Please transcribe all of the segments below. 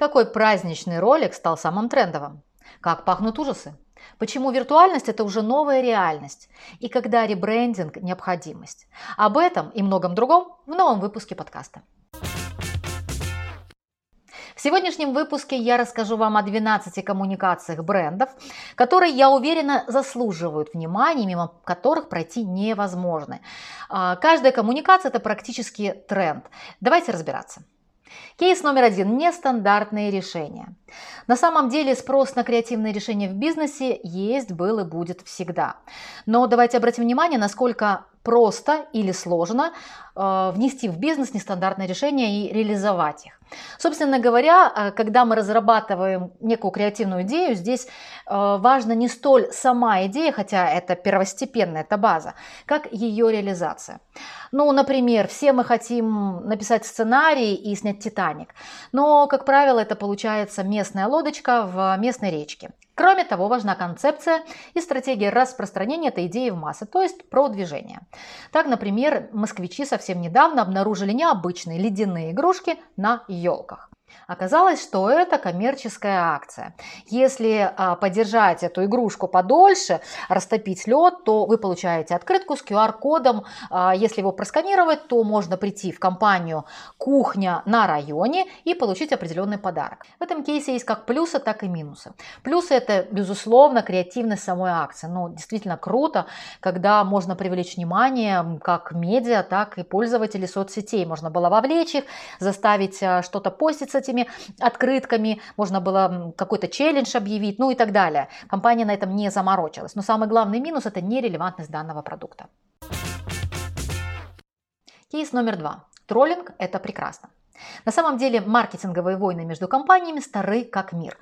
Какой праздничный ролик стал самым трендовым? Как пахнут ужасы? Почему виртуальность – это уже новая реальность? И когда ребрендинг – необходимость? Об этом и многом другом в новом выпуске подкаста. В сегодняшнем выпуске я расскажу вам о 12 коммуникациях брендов, которые, я уверена, заслуживают внимания, мимо которых пройти невозможно. А, каждая коммуникация – это практически тренд. Давайте разбираться. Кейс номер один – нестандартные решения. На самом деле спрос на креативные решения в бизнесе есть, был и будет всегда. Но давайте обратим внимание, насколько просто или сложно э, внести в бизнес нестандартные решения и реализовать их. Собственно говоря, э, когда мы разрабатываем некую креативную идею, здесь э, важно не столь сама идея, хотя это первостепенная, это база, как ее реализация. Ну, например, все мы хотим написать сценарий и снять «Титаник», но, как правило, это получается местная лодочка в местной речке. Кроме того, важна концепция и стратегия распространения этой идеи в массы, то есть продвижение. Так, например, москвичи совсем недавно обнаружили необычные ледяные игрушки на елках. Оказалось, что это коммерческая акция. Если а, подержать эту игрушку подольше, растопить лед, то вы получаете открытку с QR-кодом. А, если его просканировать, то можно прийти в компанию «Кухня на районе» и получить определенный подарок. В этом кейсе есть как плюсы, так и минусы. Плюсы – это, безусловно, креативность самой акции. Ну, действительно круто, когда можно привлечь внимание как медиа, так и пользователей соцсетей. Можно было вовлечь их, заставить а, что-то постить этими открытками, можно было какой-то челлендж объявить, ну и так далее. Компания на этом не заморочилась. Но самый главный минус – это нерелевантность данного продукта. Кейс номер два. Троллинг – это прекрасно. На самом деле маркетинговые войны между компаниями стары как мир.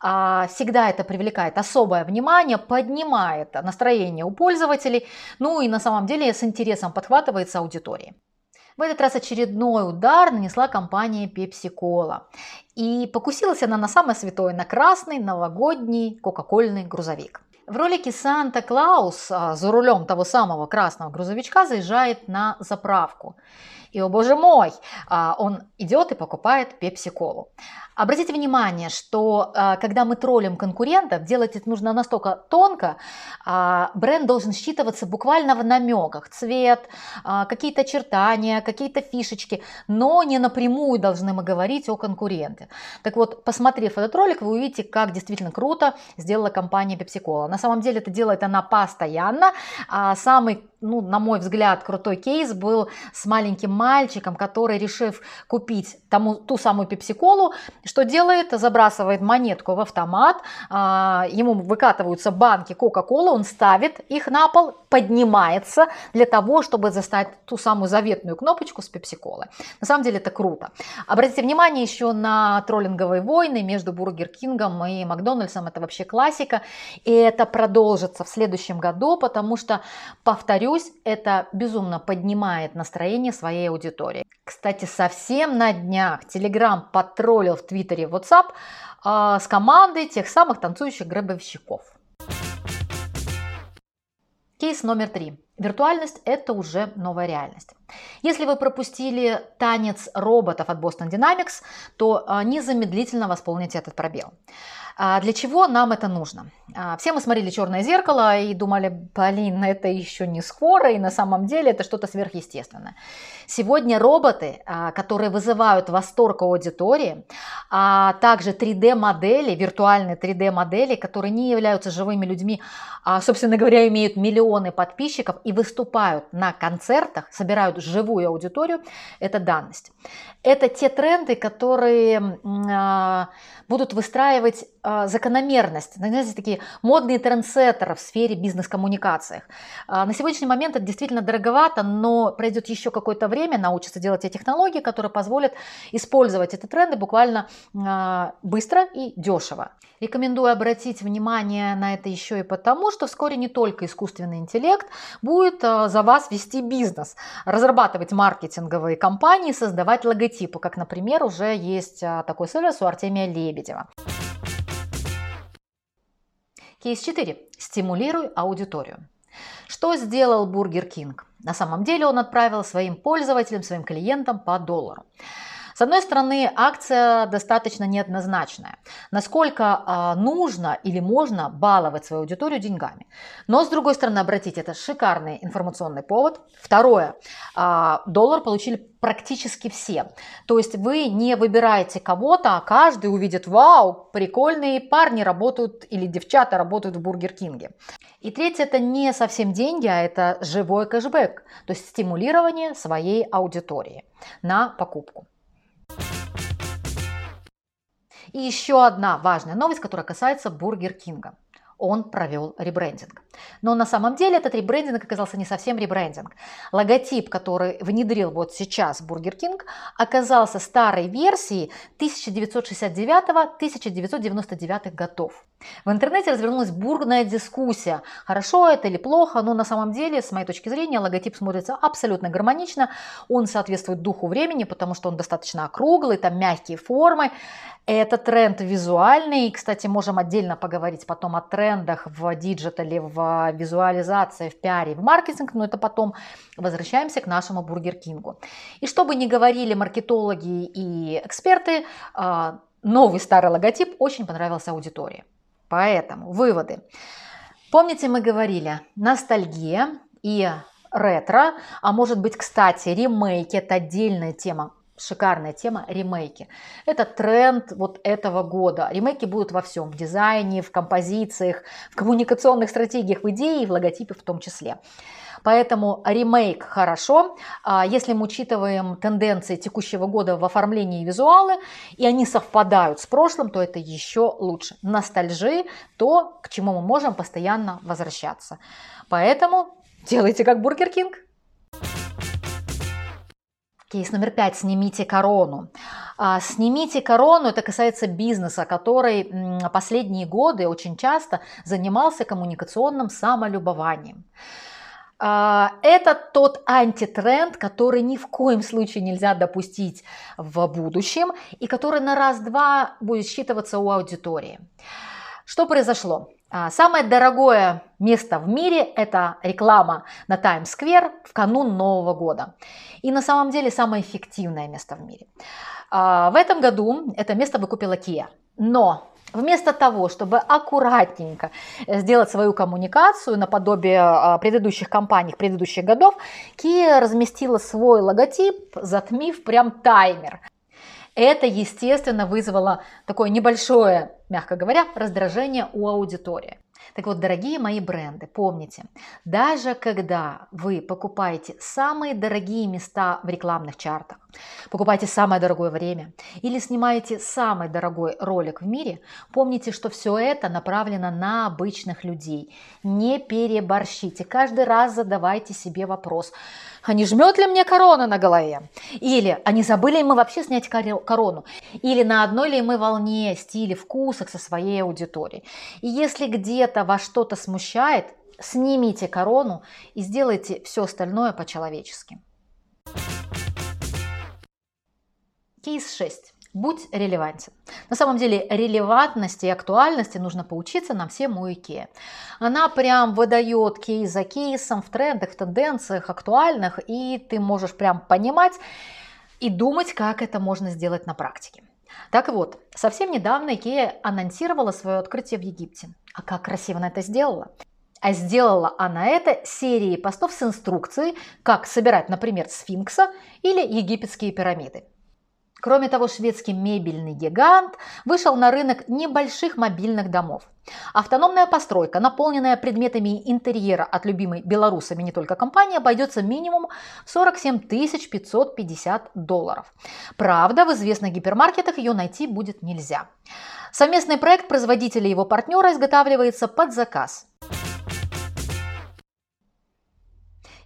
А, всегда это привлекает особое внимание, поднимает настроение у пользователей, ну и на самом деле с интересом подхватывается аудитория. В этот раз очередной удар нанесла компания Pepsi-Cola. И покусилась она на самое святое, на красный новогодний кока-кольный грузовик. В ролике Санта-Клаус а, за рулем того самого красного грузовичка заезжает на заправку. И, о боже мой, а, он идет и покупает пепси-колу. Обратите внимание, что а, когда мы троллим конкурентов, делать это нужно настолько тонко, а, бренд должен считываться буквально в намеках. Цвет, какие-то очертания, какие-то фишечки, но не напрямую должны мы говорить о конкуренте. Так вот, посмотрев этот ролик, вы увидите, как действительно круто сделала компания Pepsi-Cola. На самом деле это делает она постоянно. Самый ну, на мой взгляд, крутой кейс был с маленьким мальчиком, который, решив купить тому, ту самую пепсиколу, что делает? Забрасывает монетку в автомат, а, ему выкатываются банки Кока-Колы, он ставит их на пол, поднимается для того, чтобы достать ту самую заветную кнопочку с пепсиколы. На самом деле это круто. Обратите внимание еще на троллинговые войны между Бургер Кингом и Макдональдсом. Это вообще классика. И это продолжится в следующем году, потому что, повторю, повторюсь, это безумно поднимает настроение своей аудитории. Кстати, совсем на днях Telegram потроллил в Твиттере WhatsApp э, с командой тех самых танцующих гробовщиков. Кейс номер три. Виртуальность – это уже новая реальность. Если вы пропустили танец роботов от Boston Dynamics, то а, незамедлительно восполните этот пробел. А для чего нам это нужно? А, все мы смотрели «Черное зеркало» и думали, блин, это еще не скоро, и на самом деле это что-то сверхъестественное. Сегодня роботы, а, которые вызывают восторг у аудитории, а также 3D-модели, виртуальные 3D-модели, которые не являются живыми людьми, а, собственно говоря, имеют миллионы подписчиков и выступают на концертах, собирают живую аудиторию, это данность. Это те тренды, которые будут выстраивать а, закономерность, знаете, такие модные трендсеттеры в сфере бизнес-коммуникациях. А, на сегодняшний момент это действительно дороговато, но пройдет еще какое-то время, научатся делать те технологии, которые позволят использовать эти тренды буквально а, быстро и дешево. Рекомендую обратить внимание на это еще и потому, что вскоре не только искусственный интеллект будет за вас вести бизнес, разрабатывать маркетинговые кампании, создавать логотипы, как, например, уже есть такой сервис у Артемия Лебедева. Кейс 4. Стимулируй аудиторию. Что сделал Бургер Кинг? На самом деле он отправил своим пользователям, своим клиентам по доллару. С одной стороны, акция достаточно неоднозначная. Насколько а, нужно или можно баловать свою аудиторию деньгами. Но с другой стороны, обратите, это шикарный информационный повод. Второе, а, доллар получили практически все. То есть вы не выбираете кого-то, а каждый увидит, вау, прикольные парни работают или девчата работают в Бургер Кинге. И третье, это не совсем деньги, а это живой кэшбэк, то есть стимулирование своей аудитории на покупку. И еще одна важная новость, которая касается Бургер Кинга он провел ребрендинг. Но на самом деле этот ребрендинг оказался не совсем ребрендинг. Логотип, который внедрил вот сейчас Burger King, оказался старой версии 1969-1999 годов. В интернете развернулась бурная дискуссия, хорошо это или плохо, но на самом деле, с моей точки зрения, логотип смотрится абсолютно гармонично, он соответствует духу времени, потому что он достаточно округлый, там мягкие формы, это тренд визуальный. Кстати, можем отдельно поговорить потом о трендах в диджитале, в визуализации, в пиаре, в маркетинг, но это потом возвращаемся к нашему Бургер Кингу. И что бы ни говорили маркетологи и эксперты, а, новый старый логотип очень понравился аудитории. Поэтому выводы. Помните, мы говорили, ностальгия и ретро, а может быть, кстати, ремейки – это отдельная тема шикарная тема ремейки. Это тренд вот этого года. Ремейки будут во всем. В дизайне, в композициях, в коммуникационных стратегиях, в идее и в логотипе в том числе. Поэтому ремейк хорошо. А если мы учитываем тенденции текущего года в оформлении визуала, и они совпадают с прошлым, то это еще лучше. Ностальжи – то, к чему мы можем постоянно возвращаться. Поэтому делайте как Бургер Кинг. Кейс номер пять. Снимите корону. А, снимите корону, это касается бизнеса, который последние годы очень часто занимался коммуникационным самолюбованием. А, это тот антитренд, который ни в коем случае нельзя допустить в будущем и который на раз-два будет считываться у аудитории. Что произошло? А, самое дорогое место в мире – это реклама на Таймс-сквер в канун Нового года. И на самом деле самое эффективное место в мире. А, в этом году это место выкупила Kia. Но Вместо того, чтобы аккуратненько сделать свою коммуникацию наподобие а, предыдущих компаний предыдущих годов, Kia разместила свой логотип, затмив прям таймер. Это, естественно, вызвало такое небольшое, мягко говоря, раздражение у аудитории. Так вот, дорогие мои бренды, помните, даже когда вы покупаете самые дорогие места в рекламных чартах, покупаете самое дорогое время или снимаете самый дорогой ролик в мире, помните, что все это направлено на обычных людей. Не переборщите. Каждый раз задавайте себе вопрос, а не жмет ли мне корона на голове? Или, а не забыли ли мы вообще снять корону? Или на одной ли мы волне, стиле, вкусах со своей аудиторией? И если где-то вас что-то смущает, снимите корону и сделайте все остальное по-человечески. Кейс 6. Будь релевантен. На самом деле релевантности и актуальности нужно поучиться нам всем у IKEA. Она прям выдает кейс за кейсом в трендах, в тенденциях актуальных, и ты можешь прям понимать и думать, как это можно сделать на практике. Так вот, совсем недавно IKEA анонсировала свое открытие в Египте. А как красиво она это сделала? А сделала она это серией постов с инструкцией, как собирать, например, сфинкса или египетские пирамиды. Кроме того, шведский мебельный гигант вышел на рынок небольших мобильных домов. Автономная постройка, наполненная предметами интерьера от любимой белорусами не только компании, обойдется минимум 47 550 долларов. Правда, в известных гипермаркетах ее найти будет нельзя. Совместный проект производителя и его партнера изготавливается под заказ.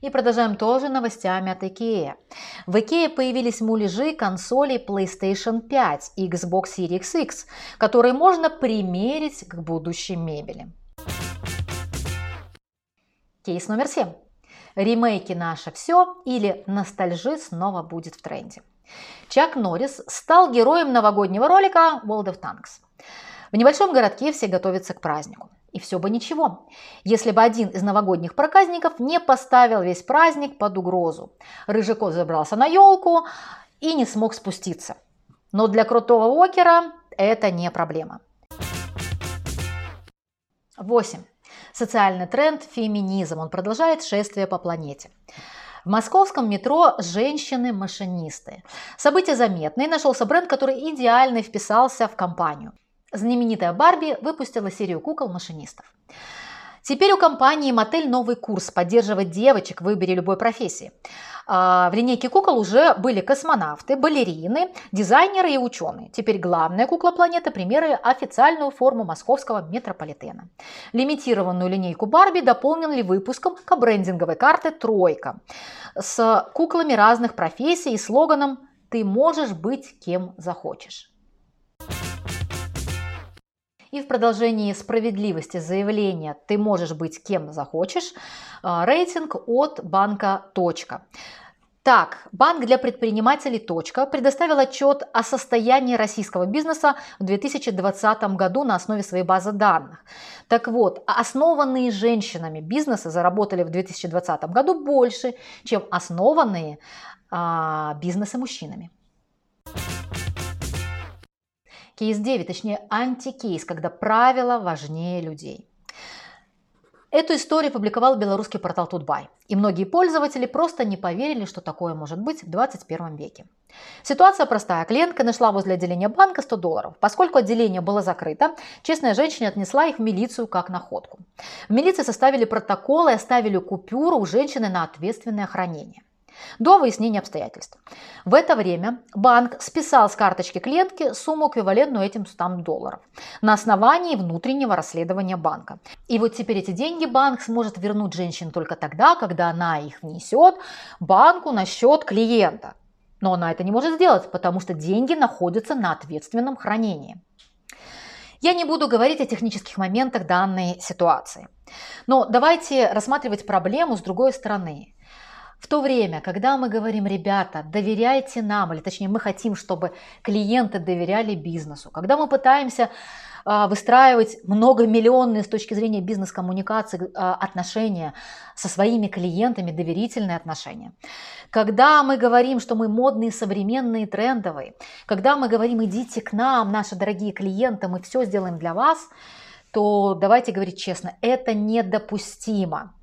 И продолжаем тоже новостями от IKEA. В IKEA появились муляжи консолей PlayStation 5 и Xbox Series X, которые можно примерить к будущей мебели. Кейс номер 7. Ремейки «Наше все» или «Ностальжи» снова будет в тренде. Чак Норрис стал героем новогоднего ролика World of Tanks. В небольшом городке все готовятся к празднику. И все бы ничего, если бы один из новогодних проказников не поставил весь праздник под угрозу. Рыжий кот забрался на елку и не смог спуститься. Но для крутого окера это не проблема. 8. Социальный тренд – феминизм. Он продолжает шествие по планете. В московском метро женщины-машинисты. Событие заметное. Нашелся бренд, который идеально вписался в компанию. Знаменитая Барби выпустила серию кукол-машинистов. Теперь у компании Мотель новый курс поддерживать девочек в выборе любой профессии. А, в линейке кукол уже были космонавты, балерины, дизайнеры и ученые. Теперь главная кукла планеты примеры официальную форму московского метрополитена. Лимитированную линейку Барби дополнили выпуском кабрендинговой карты «Тройка» с куклами разных профессий и слоганом «Ты можешь быть кем захочешь». И в продолжении справедливости заявления «ты можешь быть кем захочешь» а, рейтинг от банка «Точка». Так, Банк для предпринимателей «Точка» предоставил отчет о состоянии российского бизнеса в 2020 году на основе своей базы данных. Так вот, основанные женщинами бизнесы заработали в 2020 году больше, чем основанные а, бизнесы мужчинами. Кейс 9, точнее антикейс, когда правила важнее людей. Эту историю публиковал белорусский портал Tut.by. И многие пользователи просто не поверили, что такое может быть в 21 веке. Ситуация простая. Клиентка нашла возле отделения банка 100 долларов. Поскольку отделение было закрыто, честная женщина отнесла их в милицию как находку. В милиции составили протокол и оставили купюру у женщины на ответственное хранение до выяснения обстоятельств. В это время банк списал с карточки клиентки сумму, эквивалентную этим 100 долларов, на основании внутреннего расследования банка. И вот теперь эти деньги банк сможет вернуть женщине только тогда, когда она их внесет банку на счет клиента. Но она это не может сделать, потому что деньги находятся на ответственном хранении. Я не буду говорить о технических моментах данной ситуации. Но давайте рассматривать проблему с другой стороны. В то время, когда мы говорим, ребята, доверяйте нам, или точнее мы хотим, чтобы клиенты доверяли бизнесу, когда мы пытаемся а, выстраивать многомиллионные с точки зрения бизнес-коммуникации а, отношения со своими клиентами, доверительные отношения. Когда мы говорим, что мы модные, современные, трендовые, когда мы говорим, идите к нам, наши дорогие клиенты, мы все сделаем для вас, то давайте говорить честно, это недопустимо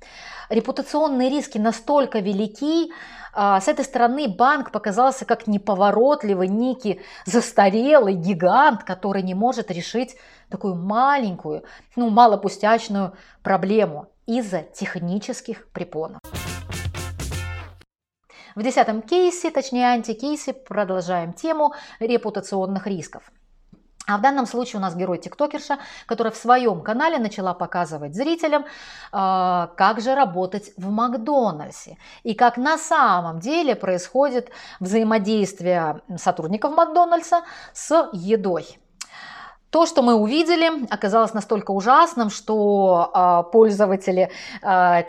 репутационные риски настолько велики, а, с этой стороны банк показался как неповоротливый, некий застарелый гигант, который не может решить такую маленькую, ну, малопустячную проблему из-за технических препонов. В десятом кейсе, точнее антикейсе, продолжаем тему репутационных рисков. А в данном случае у нас герой тиктокерша, которая в своем канале начала показывать зрителям, а, как же работать в Макдональдсе и как на самом деле происходит взаимодействие сотрудников Макдональдса с едой. То, что мы увидели, оказалось настолько ужасным, что э, пользователи э,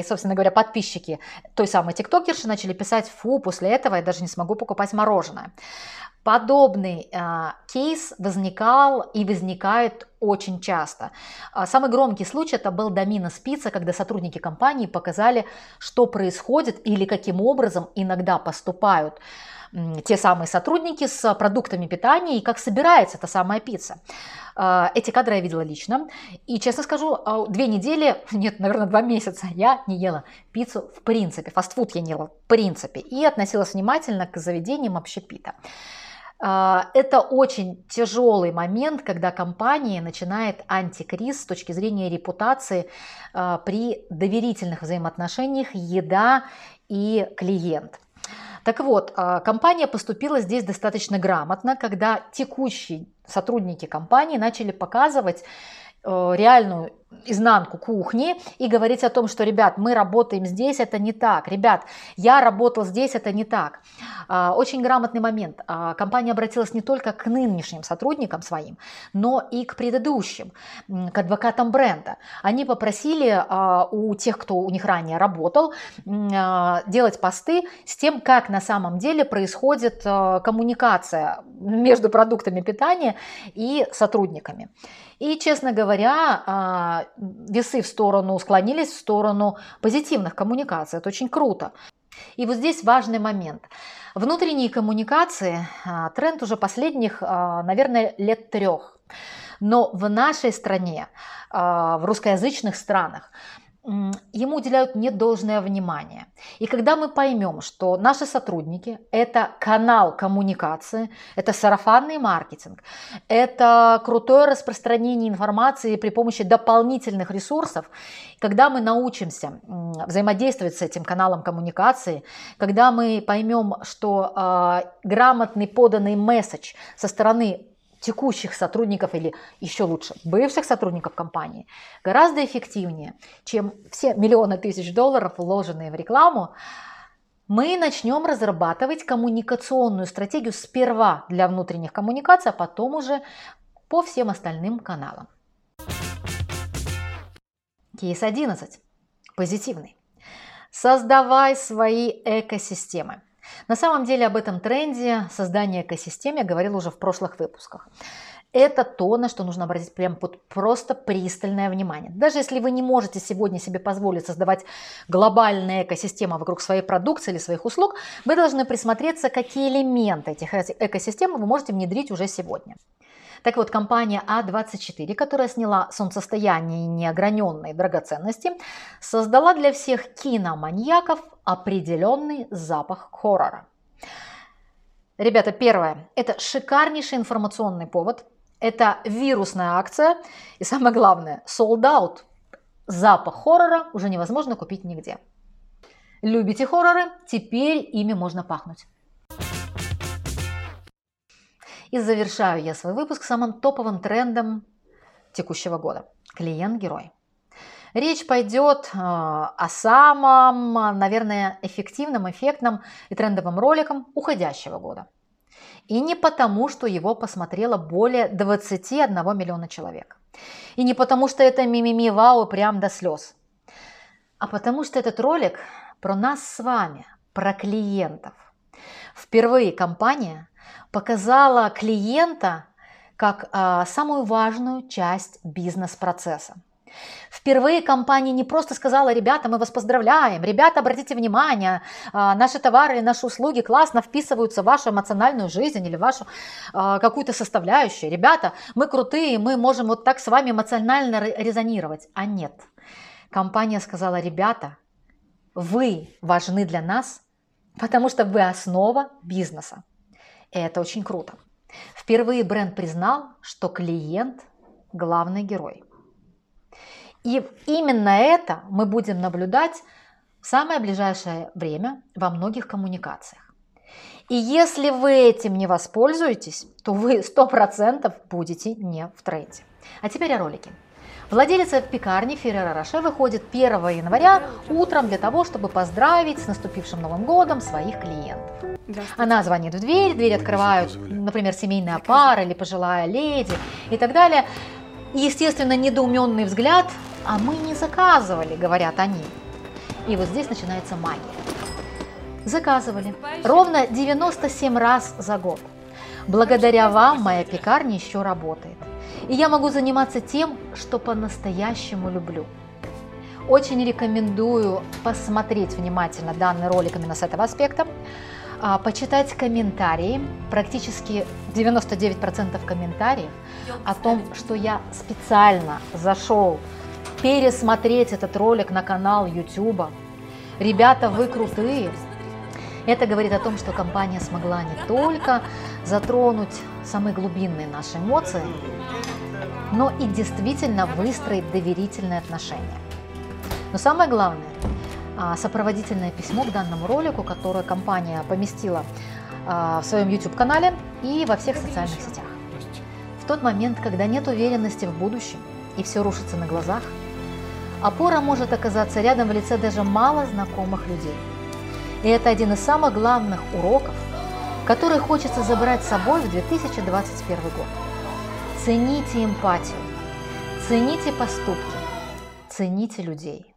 и, собственно говоря, подписчики той самой ТикТокерши начали писать, фу, после этого я даже не смогу покупать мороженое. Подобный э, кейс возникал и возникает очень часто. Самый громкий случай это был Домина Спица, когда сотрудники компании показали, что происходит или каким образом иногда поступают те самые сотрудники с продуктами питания и как собирается эта самая пицца. А, эти кадры я видела лично. И, честно скажу, а, две недели, нет, наверное, два месяца я не ела пиццу в принципе. Фастфуд я не ела в принципе. И относилась внимательно к заведениям общепита. А, это очень тяжелый момент, когда компания начинает антикриз с точки зрения репутации при доверительных взаимоотношениях еда и клиент. Так вот, а, компания поступила здесь достаточно грамотно, когда текущие сотрудники компании начали показывать э, реальную изнанку кухни и говорить о том, что, ребят, мы работаем здесь, это не так. Ребят, я работал здесь, это не так. А, очень грамотный момент. А, компания обратилась не только к нынешним сотрудникам своим, но и к предыдущим, к адвокатам бренда. Они попросили а, у тех, кто у них ранее работал, делать посты с тем, как на самом деле происходит коммуникация между продуктами питания и сотрудниками. И, честно говоря, весы в сторону склонились в сторону позитивных коммуникаций. Это очень круто. И вот здесь важный момент. Внутренние коммуникации, а, тренд уже последних, а, наверное, лет трех. Но в нашей стране, а, в русскоязычных странах, ему уделяют недолжное внимание. И когда мы поймем, что наши сотрудники – это канал коммуникации, это сарафанный маркетинг, это крутое распространение информации при помощи дополнительных ресурсов, когда мы научимся взаимодействовать с этим каналом коммуникации, когда мы поймем, что э, грамотный поданный месседж со стороны текущих сотрудников или еще лучше бывших сотрудников компании гораздо эффективнее, чем все миллионы тысяч долларов, вложенные в рекламу, мы начнем разрабатывать коммуникационную стратегию сперва для внутренних коммуникаций, а потом уже по всем остальным каналам. Кейс 11. Позитивный. Создавай свои экосистемы. На самом деле об этом тренде создания экосистем я говорила уже в прошлых выпусках. Это то, на что нужно обратить прям под просто пристальное внимание. Даже если вы не можете сегодня себе позволить создавать глобальные экосистемы вокруг своей продукции или своих услуг, вы должны присмотреться, какие элементы этих экосистем вы можете внедрить уже сегодня. Так вот, компания А24, которая сняла солнцестояние и неограненные драгоценности, создала для всех киноманьяков определенный запах хоррора. Ребята, первое, это шикарнейший информационный повод, это вирусная акция и самое главное, sold out. Запах хоррора уже невозможно купить нигде. Любите хорроры? Теперь ими можно пахнуть. И завершаю я свой выпуск самым топовым трендом текущего года. Клиент-герой. Речь пойдет э, о самом, наверное, эффективном, эффектном и трендовом роликом уходящего года. И не потому, что его посмотрело более 21 миллиона человек. И не потому, что это мимими вау прям до слез. А потому что этот ролик про нас с вами, про клиентов. Впервые компания показала клиента как а, самую важную часть бизнес-процесса. Впервые компания не просто сказала, ребята, мы вас поздравляем, ребята, обратите внимание, а, наши товары и наши услуги классно вписываются в вашу эмоциональную жизнь или вашу а, какую-то составляющую. Ребята, мы крутые, мы можем вот так с вами эмоционально резонировать. А нет. Компания сказала, ребята, вы важны для нас, потому что вы основа бизнеса. Это очень круто. Впервые бренд признал, что клиент – главный герой. И именно это мы будем наблюдать в самое ближайшее время во многих коммуникациях. И если вы этим не воспользуетесь, то вы 100% будете не в тренде. А теперь о ролике. Владелец пекарни Феррера Роше выходит 1 января утром для того, чтобы поздравить с наступившим Новым годом своих клиентов. Она звонит в дверь, дверь открывают, например, семейная пара или пожилая леди и так далее. И, естественно, недоуменный взгляд, а мы не заказывали, говорят они. И вот здесь начинается магия. Заказывали. Ровно 97 раз за год. Благодаря вам моя пекарня еще работает. И я могу заниматься тем, что по-настоящему люблю. Очень рекомендую посмотреть внимательно данный ролик именно с этого аспекта, а, почитать комментарии, практически 99% комментариев о том, что я специально зашел пересмотреть этот ролик на канал YouTube. Ребята, вы крутые, это говорит о том, что компания смогла не только затронуть самые глубинные наши эмоции, но и действительно выстроить доверительные отношения. Но самое главное, а, сопроводительное письмо к данному ролику, которое компания поместила а, в своем YouTube-канале и во всех социальных сетях. В тот момент, когда нет уверенности в будущем и все рушится на глазах, опора может оказаться рядом в лице даже мало знакомых людей – и это один из самых главных уроков, который хочется забрать с собой в 2021 год. Цените эмпатию, цените поступки, цените людей.